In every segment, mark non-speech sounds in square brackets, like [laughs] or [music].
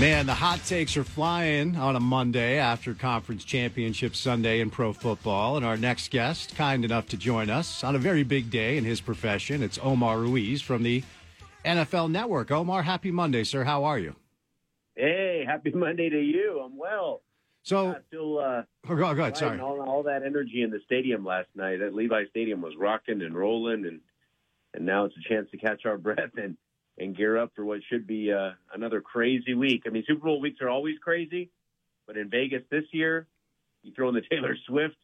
Man, the hot takes are flying on a Monday after Conference Championship Sunday in pro football. And our next guest, kind enough to join us on a very big day in his profession, it's Omar Ruiz from the NFL Network. Omar, happy Monday, sir. How are you? Hey, happy Monday to you. I'm well. So, I still uh, oh, go, go ahead. Sorry. All, all, that energy in the stadium last night at Levi Stadium was rocking and rolling, and and now it's a chance to catch our breath and and gear up for what should be uh, another crazy week. I mean, Super Bowl weeks are always crazy, but in Vegas this year, you throw in the [laughs] Taylor Swift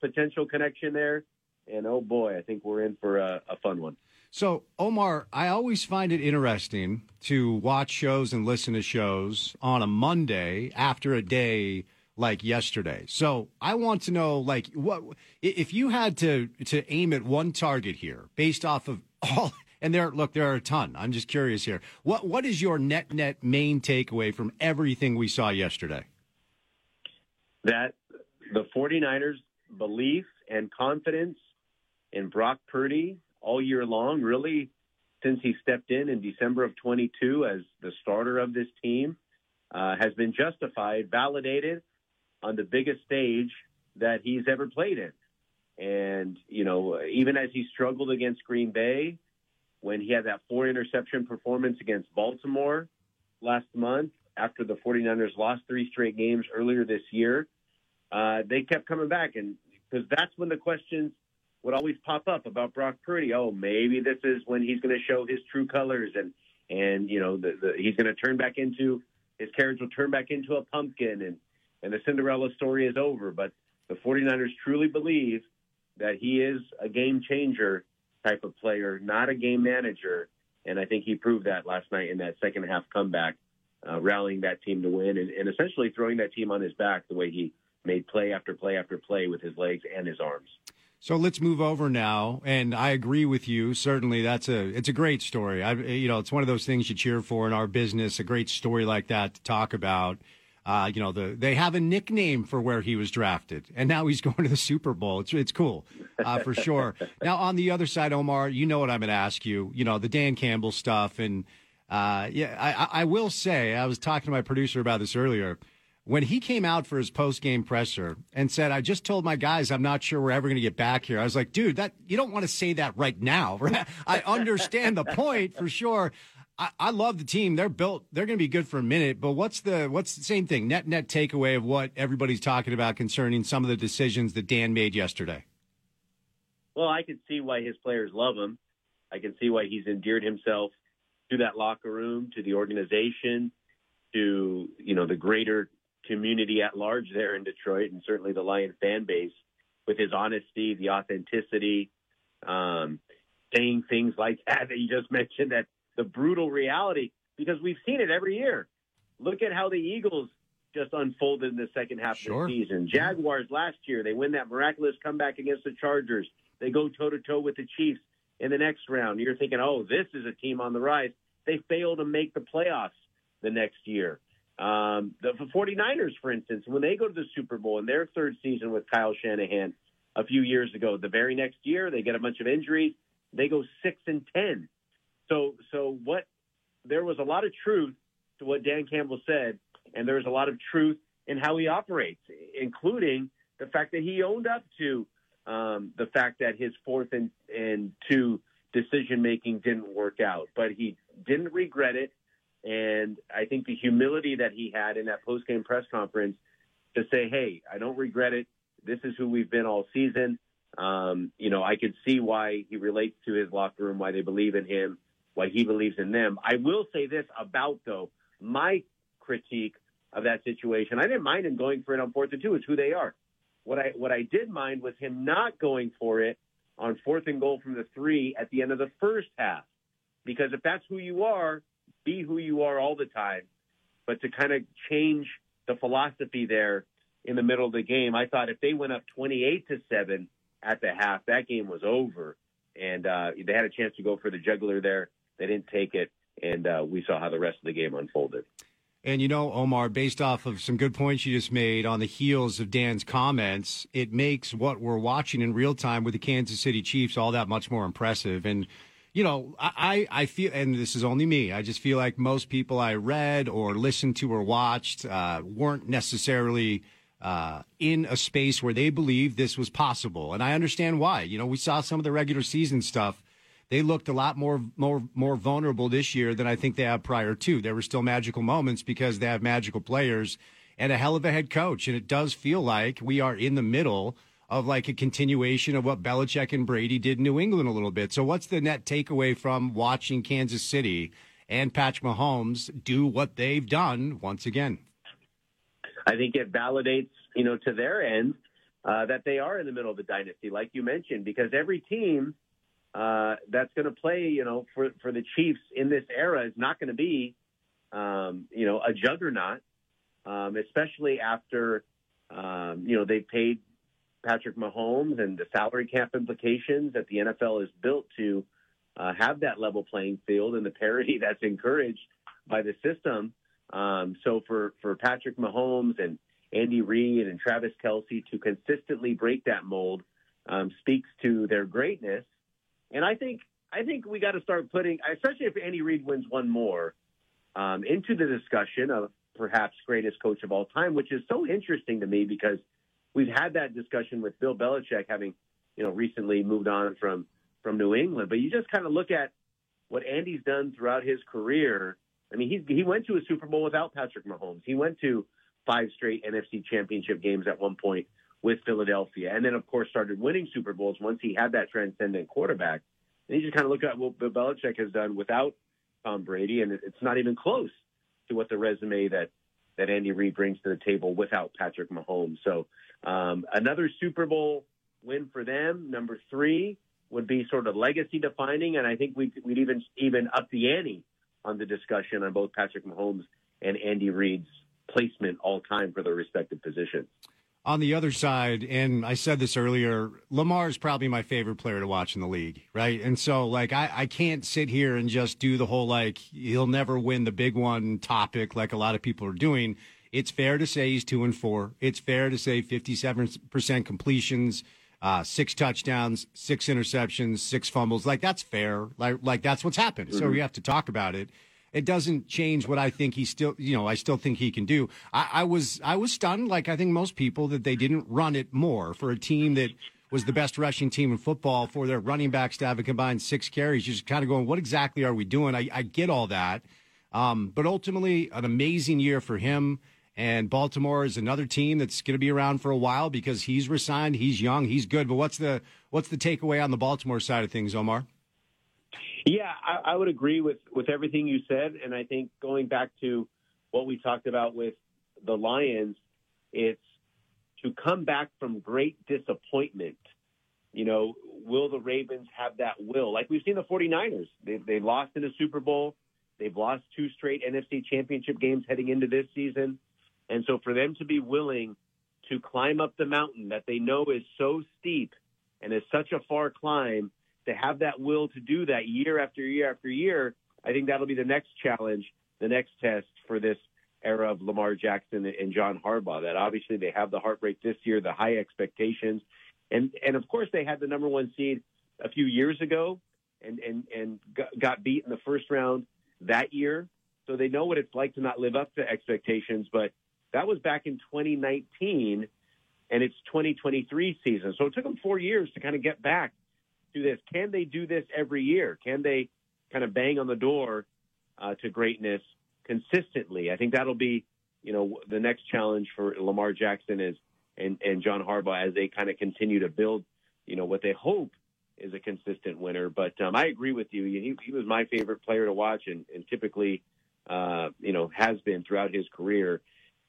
potential connection there, and oh boy, I think we're in for a, a fun one. So, Omar, I always find it interesting to watch shows and listen to shows on a Monday after a day like yesterday. So, I want to know like what if you had to to aim at one target here based off of [laughs] all and there look there are a ton. I'm just curious here. What what is your net net main takeaway from everything we saw yesterday? That the 49ers belief and confidence in Brock Purdy all year long, really since he stepped in in December of 22 as the starter of this team, uh, has been justified, validated on the biggest stage that he's ever played in. And, you know, even as he struggled against Green Bay, when he had that four interception performance against Baltimore last month, after the 49ers lost three straight games earlier this year, uh, they kept coming back. And because that's when the questions would always pop up about Brock Purdy. Oh, maybe this is when he's going to show his true colors, and and you know the, the, he's going to turn back into his carriage will turn back into a pumpkin, and and the Cinderella story is over. But the 49ers truly believe that he is a game changer type of player, not a game manager, and I think he proved that last night in that second half comeback, uh, rallying that team to win, and, and essentially throwing that team on his back the way he made play after play after play with his legs and his arms. So let's move over now, and I agree with you. Certainly, that's a it's a great story. I, you know, it's one of those things you cheer for in our business. A great story like that to talk about. Uh, you know, the they have a nickname for where he was drafted, and now he's [laughs] going to the Super Bowl. It's it's cool, uh, for sure. [laughs] now on the other side, Omar, you know what I'm going to ask you. You know the Dan Campbell stuff, and uh, yeah, I, I will say I was talking to my producer about this earlier when he came out for his post game presser and said, "I just told my guys I'm not sure we're ever going to get back here," I was like, "Dude, that you don't want to say that right now." [laughs] I understand the point for sure. I, I, love the team; they're built. They're going to be good for a minute. But what's the what's the same thing? Net net takeaway of what everybody's talking about concerning some of the decisions that Dan made yesterday. Well, I can see why his players love him. I can see why he's endeared himself to that locker room, to the organization, to you know the greater community at large there in Detroit, and certainly the Lion fan base with his honesty, the authenticity, um, saying things like that that you just [laughs] mentioned, that the brutal reality, because we've seen it every year. Look at how the Eagles just unfolded in the second half sure. of the season. Jaguars last year, they win that miraculous comeback against the Chargers. They go toe to toe with the Chiefs in the next round. You're thinking, oh, this is a team on the rise. They fail to make the playoffs the next year. Um, the 49ers, for instance, when they go to the Super Bowl in their third season with Kyle Shanahan a few years ago, the very next year they get a bunch of injuries. They go six and ten. So, so what? There was a lot of truth to what Dan Campbell said, and there's a lot of truth in how he operates, including the fact that he owned up to um, the fact that his fourth and, and two decision making didn't work out, but he didn't regret it And I think the humility that he had in that post-game press conference to say, "Hey, I don't regret it. This is who we've been all season." Um, you know, I could see why he relates to his locker room, why they believe in him, why he believes in them. I will say this about though my critique of that situation. I didn't mind him going for it on fourth and two. It's who they are. What I what I did mind was him not going for it on fourth and goal from the three at the end of the first half. Because if that's who you are, be who you are all the time. But to kind of change the philosophy there in the middle of the game, I thought if they went up 28 to 7 at the half, that game was over. And uh, they had a chance to go for the juggler there. They didn't take it. And uh, we saw how the rest of the game unfolded. And you know, Omar, based off of some good points you just made on the heels of Dan's comments, it makes what we're watching in real time with the Kansas City Chiefs all that much more impressive. And you know, I, I feel, and this is only me, I just feel like most people I read or listened to or watched uh, weren't necessarily uh, in a space where they believed this was possible. And I understand why. You know, we saw some of the regular season stuff. They looked a lot more more more vulnerable this year than I think they have prior to. There were still magical moments because they have magical players and a hell of a head coach. And it does feel like we are in the middle of like a continuation of what Belichick and Brady did in New England a little bit. So what's the net takeaway from watching Kansas City and Patrick Mahomes do what they've done once again? I think it validates, you know, to their end uh, that they are in the middle of a dynasty, like you mentioned, because every team uh, that's going to play, you know, for for the Chiefs in this era is not going to be, um, you know, a juggernaut, um, especially after, um, you know, they paid Patrick Mahomes and the salary cap implications that the NFL is built to uh, have that level playing field and the parity [laughs] that's encouraged by the system. Um, so for, for Patrick Mahomes and Andy Reid and Travis Kelce to consistently break that mold um, speaks to their greatness. And I think I think we got to start putting, especially if Andy Reid wins one more, um, into the discussion of perhaps greatest coach of all time, which is so interesting to me because – we've had that discussion with Bill Belichick having, you know, recently moved on from from New England. But you just kind of look at what Andy's done throughout his career. I mean, he he went to a Super Bowl without Patrick Mahomes. He went to five straight NFC Championship games at one point with Philadelphia, and then of course started winning Super Bowls once he had that transcendent quarterback. And you just kind of look at what Bill Belichick has done without Tom Brady, and it's not even close to what the resume that that Andy Reid brings to the table without Patrick Mahomes. So um, another Super Bowl win for them, number three, would be sort of legacy defining, and I think we'd, we'd even even up the ante on the discussion on both Patrick Mahomes and Andy Reid's placement all time for their respective positions. On the other side, and I said this earlier, Lamar is probably my favorite player to watch in the league, right? And so, like, I, I can't sit here and just do the whole, like, he'll never win the big one topic like a lot of people are doing it's fair to say he's two and four. It's fair to say 57% completions, uh, six touchdowns, six interceptions, six fumbles. Like that's fair. Like, like that's what's happened. Mm-hmm. So we have to talk about it. It doesn't change what I think he still, you know, I still think he can do. I, I was, I was stunned, like I think most people, that they didn't run it more for a team that was the best rushing team in football for their running backs to have a combined six carries. You're just kind of going, what exactly are we doing? I, I get all that. Um, but ultimately, an amazing year for him. And Baltimore is another team that's going to be around for a while because he's resigned. He's young. He's good. But what's the what's the takeaway on the Baltimore side of things, Omar? Yeah, I, I would agree with with everything you said, and I think going back to what we talked about with the Lions, it's to come back from great disappointment. You know, will the Ravens have that will? Like we've seen the 49ers. They, they lost in a Super Bowl. They've lost two straight NFC championship games heading into this season. And so for them to be willing to climb up the mountain that they know is so steep and is such a far climb, to have that will to do that year after year after year, I think that'll be the next challenge, the next test for this era of Lamar Jackson and John Harbaugh. That obviously they have the heartbreak this year, the high expectations, and and of course they had the number one seed a few years ago, and and and got beat in the first round that year. So they know what it's like to not live up to expectations, but that was back in 2019, and it's 2023 season. So it took them four years to kind of get back to this. Can they do this every year? Can they kind of bang on the door uh, to greatness consistently. I think that'll be, you know, the next challenge for Lamar Jackson is and and John Harbaugh as they kind of continue to build, you know, what they hope is a consistent winner. But um, I agree with you. He, he was my favorite player to watch, and, and typically, uh, you know, has been throughout his career.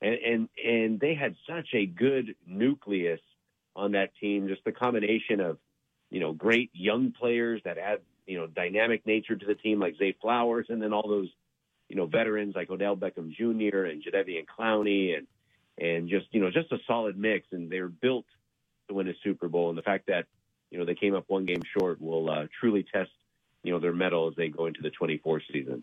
And, and and they had such a good nucleus on that team. Just the combination of, you know, great young players that add, you know, dynamic nature to the team, like Zay Flowers, and then all those, you know, veterans like Odell Beckham Jr. and Jadeveon Clowney, and and just you know, just a solid mix. And they're built to win a Super Bowl. And the fact that you know they came up one game short will uh, truly test you know their mettle as they go into the 24 season.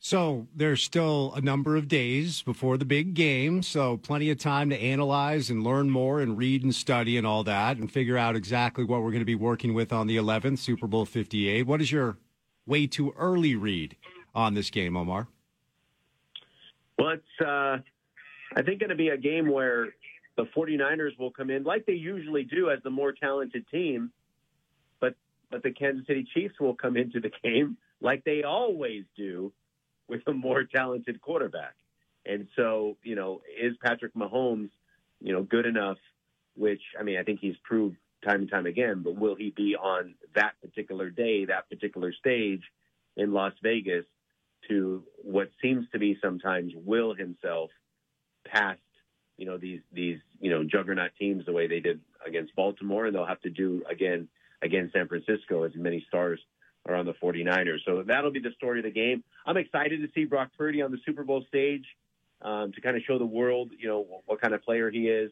So there's still a number of days before the big game, so plenty of time to analyze and learn more and read and study and all that and figure out exactly what we're going to be working with on the 11th Super Bowl 58. What is your way too early read on this game, Omar? Well, it's uh, I think going to be a game where the 49ers will come in like they usually do as the more talented team, but but the Kansas City Chiefs will come into the [laughs] game like they always do with a more talented quarterback. And so, you know, is Patrick Mahomes, you know, good enough? Which I mean, I think he's proved time and time again. But will he be on that particular day, that particular stage in Las Vegas to what seems to be sometimes will himself past, you know, these these you know juggernaut teams the way they did against Baltimore, and they'll have to do again against San Francisco as many stars are on the 49ers. So that'll be the story of the game. I'm excited to see Brock Purdy on the Super Bowl stage um, to kind of show the world, you know, what kind of player he is,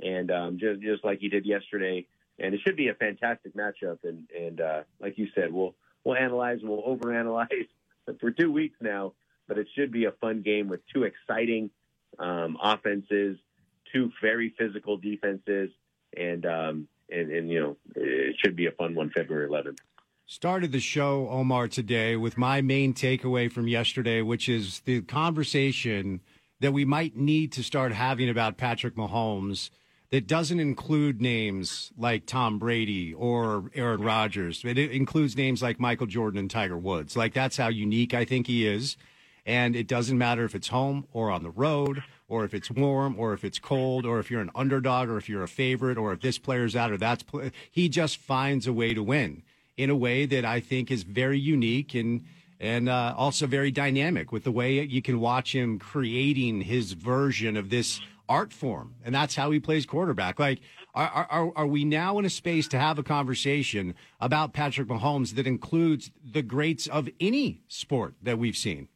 and um, just just like he did yesterday. And it should be a fantastic matchup. And and uh, like you said, we'll we'll analyze and we'll overanalyze [laughs] for two weeks now. But it should be a fun game with two exciting um, offenses, two very physical defenses, and um, and, and you know it should be a fun one February 11th. Started the show, Omar, today with my main takeaway from yesterday, which is the conversation that we might need to start having about Patrick Mahomes that doesn't include names like Tom Brady or Aaron Rodgers. It includes names like Michael Jordan and Tiger Woods. Like that's how unique I think he is. And it doesn't matter if it's home or on the road or if it's warm or if it's cold or if you're an underdog or if you're a favorite or if this player's out or that's he just finds a way to win in a way that I think is very unique and and uh, also very dynamic with the way you can watch him creating his version of this art form, and that's how he plays quarterback. Like, are, are are we now in a space to have a conversation about Patrick Mahomes that includes the greats of any sport that we've seen?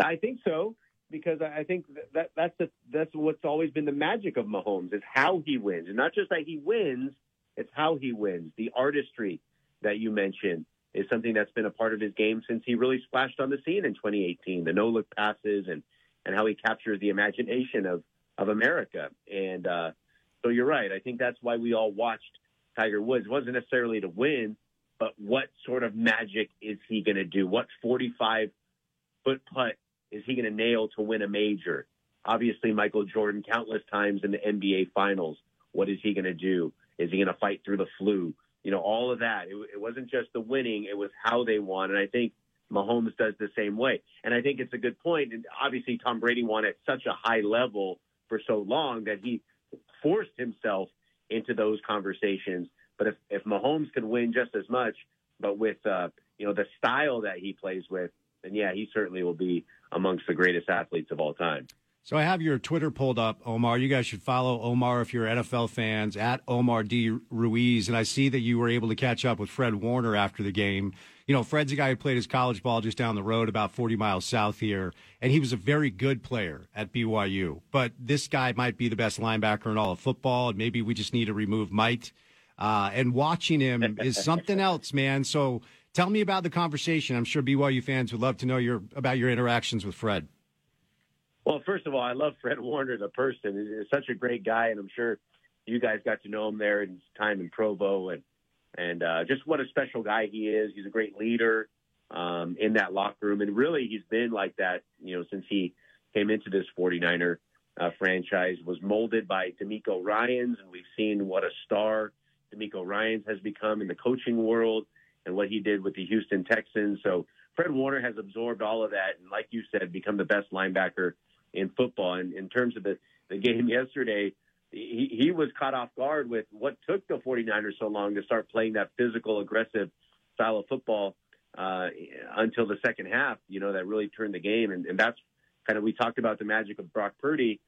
I think so because I think that that's the, that's what's always been the magic of Mahomes is how he wins, and not just that he wins, it's how he wins. The artistry that you mentioned is something that's been a part of his game since he really splashed on the scene in 2018. The no look passes and and how he captures the imagination of of America. And uh, so you're right. I think that's why we all watched Tiger Woods. It wasn't necessarily to win, but what sort of magic is he going to do? What 45 foot putt is he going to nail to win a major? Obviously, Michael Jordan, countless times in the NBA Finals. What is he going to do? Is he going to fight through the flu? You know, all of that. It, it wasn't just the winning; it was how they won. And I think Mahomes does the same way. And I think it's a good point. And obviously, Tom Brady won at such a high level for so long that he forced himself into those conversations. But if if Mahomes could win just as much, but with uh, you know the style that he plays with, then yeah, he certainly will be amongst the greatest athletes of all time. So I have your Twitter pulled up, Omar. You guys should follow Omar if you're NFL fans at Omar D Ruiz. And I see that you were able to catch up with Fred Warner after the game. You know, Fred's a guy who played his college ball just down the road, about 40 miles south here, and he was a very good player at BYU. But this guy might be the best linebacker in all of football, and maybe we just need to remove Might. Uh, and watching him is something [laughs] else, man. So tell me about the conversation. I'm sure BYU fans would love to know your about your interactions with Fred. Well, first of all, I love Fred Warner, the person. He's such a great guy, and I'm sure you guys got to know him there in his time in Provo, and and uh, just what a special guy he is. He's a great leader um, in that locker room, and really, he's been like that, you know, since he came into this 49er uh, franchise. Was molded by DeMeco Ryans, and we've seen what a star DeMeco Ryans has become in the coaching world, and what he did with the Houston Texans. So Fred Warner has absorbed all of that, and like you said, become the best linebacker in football. And in terms of the the game [laughs] yesterday, he, he was caught off guard with what took the 49ers so long to start playing that physical, aggressive style of football uh, until the second half. You know that really turned the game, and, and that's kind of we talked about the magic of Brock Purdy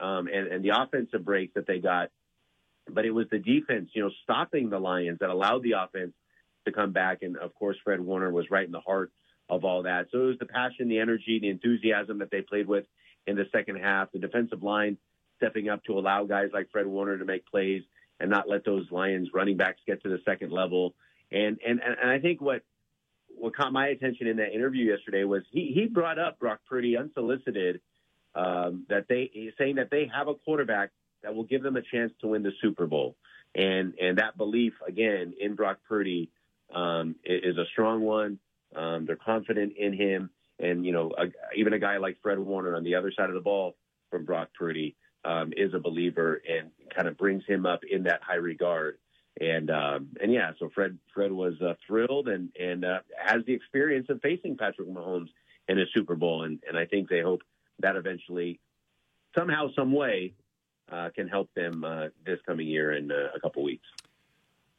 um, and, and the offensive breaks that they got, but it was the defense, you know, stopping the Lions that allowed the offense to come back, and of course Fred Warner was right in the heart of all that. So it was the passion, the energy, the enthusiasm that they played with in the second half. The defensive line stepping up to allow guys like Fred Warner to make plays and not let those Lions running backs get to the second level. And and and I think what what caught my attention in that interview yesterday was he he brought up Brock Purdy unsolicited um, that they saying that they have a quarterback that will give them a chance to win the Super Bowl, and and that belief again in Brock Purdy um, is a strong one. Um, they're confident in him, and you know a, even a guy like Fred Warner on the other side of the ball from Brock Purdy um, is a believer and kind of brings him up in that high regard. And um, and yeah, so Fred Fred was uh, thrilled and and uh, has the experience of facing Patrick Mahomes in a Super Bowl, and and I think they hope that eventually, somehow, some way, uh, can help them uh, this coming year in uh, a couple weeks.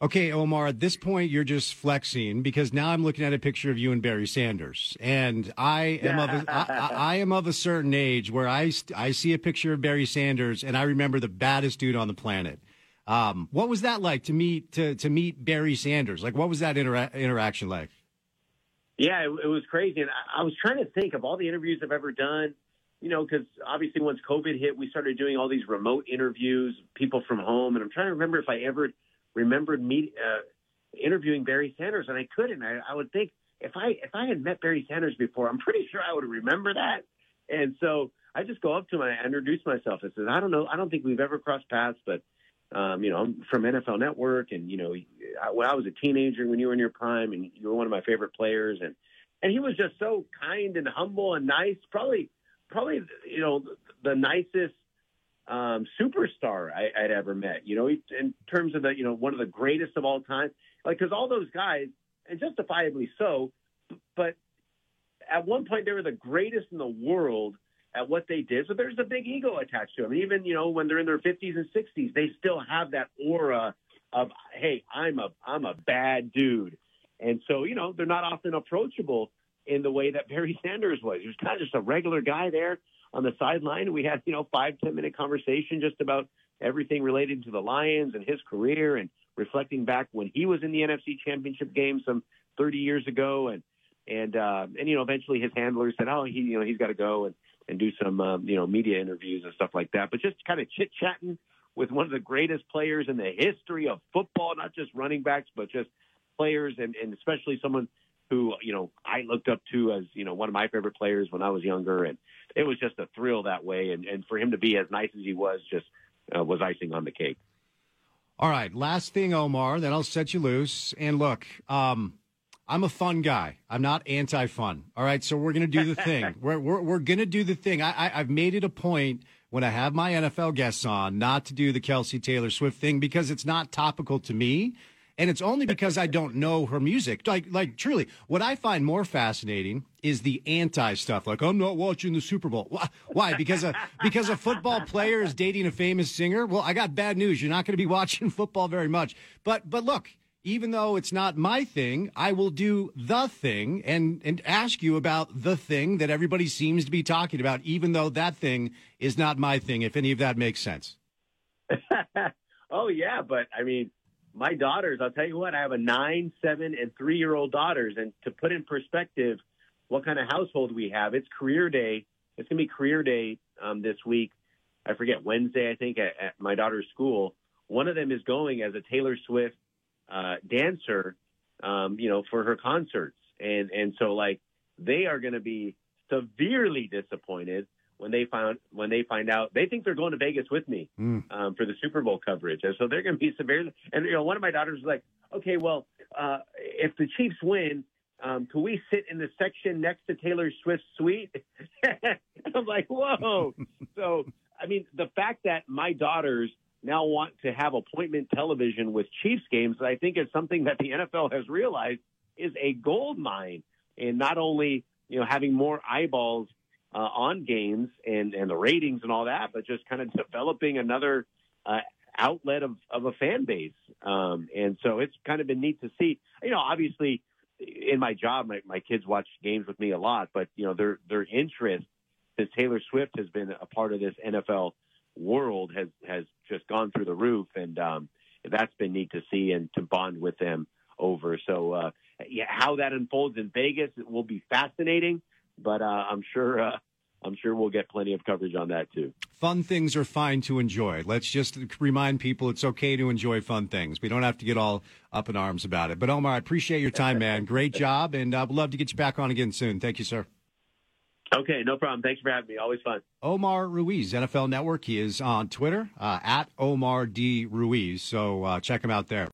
Okay, Omar, at this point, you're just flexing because now I'm looking at a picture of you and Barry Sanders. And I am of a, I, I am of a certain age where I, I see a picture of Barry Sanders and I remember the baddest dude on the planet. Um, what was that like to meet to, to meet Barry Sanders? Like, what was that intera- interaction like? Yeah, it, it was crazy. And I, I was trying to think of all the interviews I've ever done you know, because obviously once COVID hit, we started doing all these remote interviews, people from home, and I'm trying to remember if I ever remembered meet, uh, interviewing Barry Sanders, and I couldn't. I, I would think if I if I had met Barry Sanders before, I'm [laughs] pretty sure I would remember that. And so I just go up to him and I introduce myself. I said, I don't know, I don't think we've ever crossed paths, but um, you know, I'm from NFL Network, and you know, I, when I was a teenager, when you were in your prime, and you were one of my favorite players, and and he was just so kind and humble and nice. Probably probably you know the nicest um, superstar I, would ever met. You know, in terms of the you know one of the greatest of all time. Like because all those guys, and justifiably so, but at one point they were the greatest in the world at what they did. So there's a big ego attached to them. Even you know when they're in their 50s and 60s, they still have that aura of hey, I'm a I'm a bad dude. And so you know they're not often approachable in the way that Barry Sanders was. He was kind of just a regular guy there on the sideline. We had, you know, five, ten minute conversation just about everything related to the Lions and his career and reflecting back when he was in the NFC championship game some 30 years ago. And, and, uh, and, you know, eventually his handler said, oh, he, you know, he's got to go and, and do some, um, you know, media interviews and stuff like that. But just kind of chit chatting with one of the greatest players in the history of football, not just running backs, but just players and, and especially someone who you know I looked up to as you know one of my favorite players when I was younger, and it was just a thrill that way. And, and for him to be as nice as he was, just uh, was icing on the cake. All right, last thing, Omar. Then I'll set you loose. And look, um, I'm a fun guy. I'm not anti-fun. All right, so we're gonna do the thing. [laughs] we're, we're we're gonna do the thing. I, I I've made it a point when I have my NFL guests on not to do the Kelce Taylor Swift thing because it's not topical to me and it's only because I don't know her music. Like, like truly, what I find more fascinating is the anti stuff. Like, I'm not watching the Super Bowl. Why? Because a because a football player is dating a famous singer. Well, I got bad news. You're not going to be [laughs] watching football very much. But but look, even though it's not my thing, I will do the thing and and ask you about the thing that everybody seems to be talking about, even though that thing is not my thing. If any of that makes sense. [laughs] oh yeah, but I mean my daughters, I'll tell you what, I have a nine, seven, and three year old daughters. And to put in perspective what kind of household we have, it's career day. It's going to be career day um, this week. I forget, Wednesday, I think, at, at, my daughter's school. One of them is going as a Taylor Swift uh, dancer, um, you know, for her concerts. And, and so, like, they are going to be severely disappointed when they found when they find out they think they're going to Vegas with me mm. um, for the Super Bowl coverage, and so they're going to be severe. And you know, one of my daughters was like, "Okay, well, uh, if the Chiefs win, um, can we sit in the section next to Taylor Swift's suite?" [laughs] I'm like, "Whoa!" [laughs] so, I mean, the fact that my daughters now want to have appointment television with Chiefs games, I think is something that the NFL has realized is a gold mine and not only you know having more eyeballs uh, on games and and the ratings and all that, but just kind of developing another uh, outlet of of a fan base. Um, and so it's kind of been neat to see. You know, obviously in my job, my, my kids watch games with me a lot, but you know their their interest since Taylor Swift has been a part of this NFL world has has just gone through the roof, and um, that's been neat to see and to bond with them over. So uh, yeah, how that unfolds in Vegas it will be fascinating, but uh, I'm sure. Uh, I'm sure we'll get plenty of coverage on that too. Fun things are fine to enjoy. Let's just remind people it's okay to enjoy fun things. We don't have to get all up in arms about it. But Omar, I appreciate your time, man. [laughs] Great job, and I would love to get you back on again soon. Thank you, sir. Okay, no problem. Thanks for having me. Always fun. Omar Ruiz, NFL Network. He is on Twitter uh, at Omar D Ruiz. So uh, check him out there.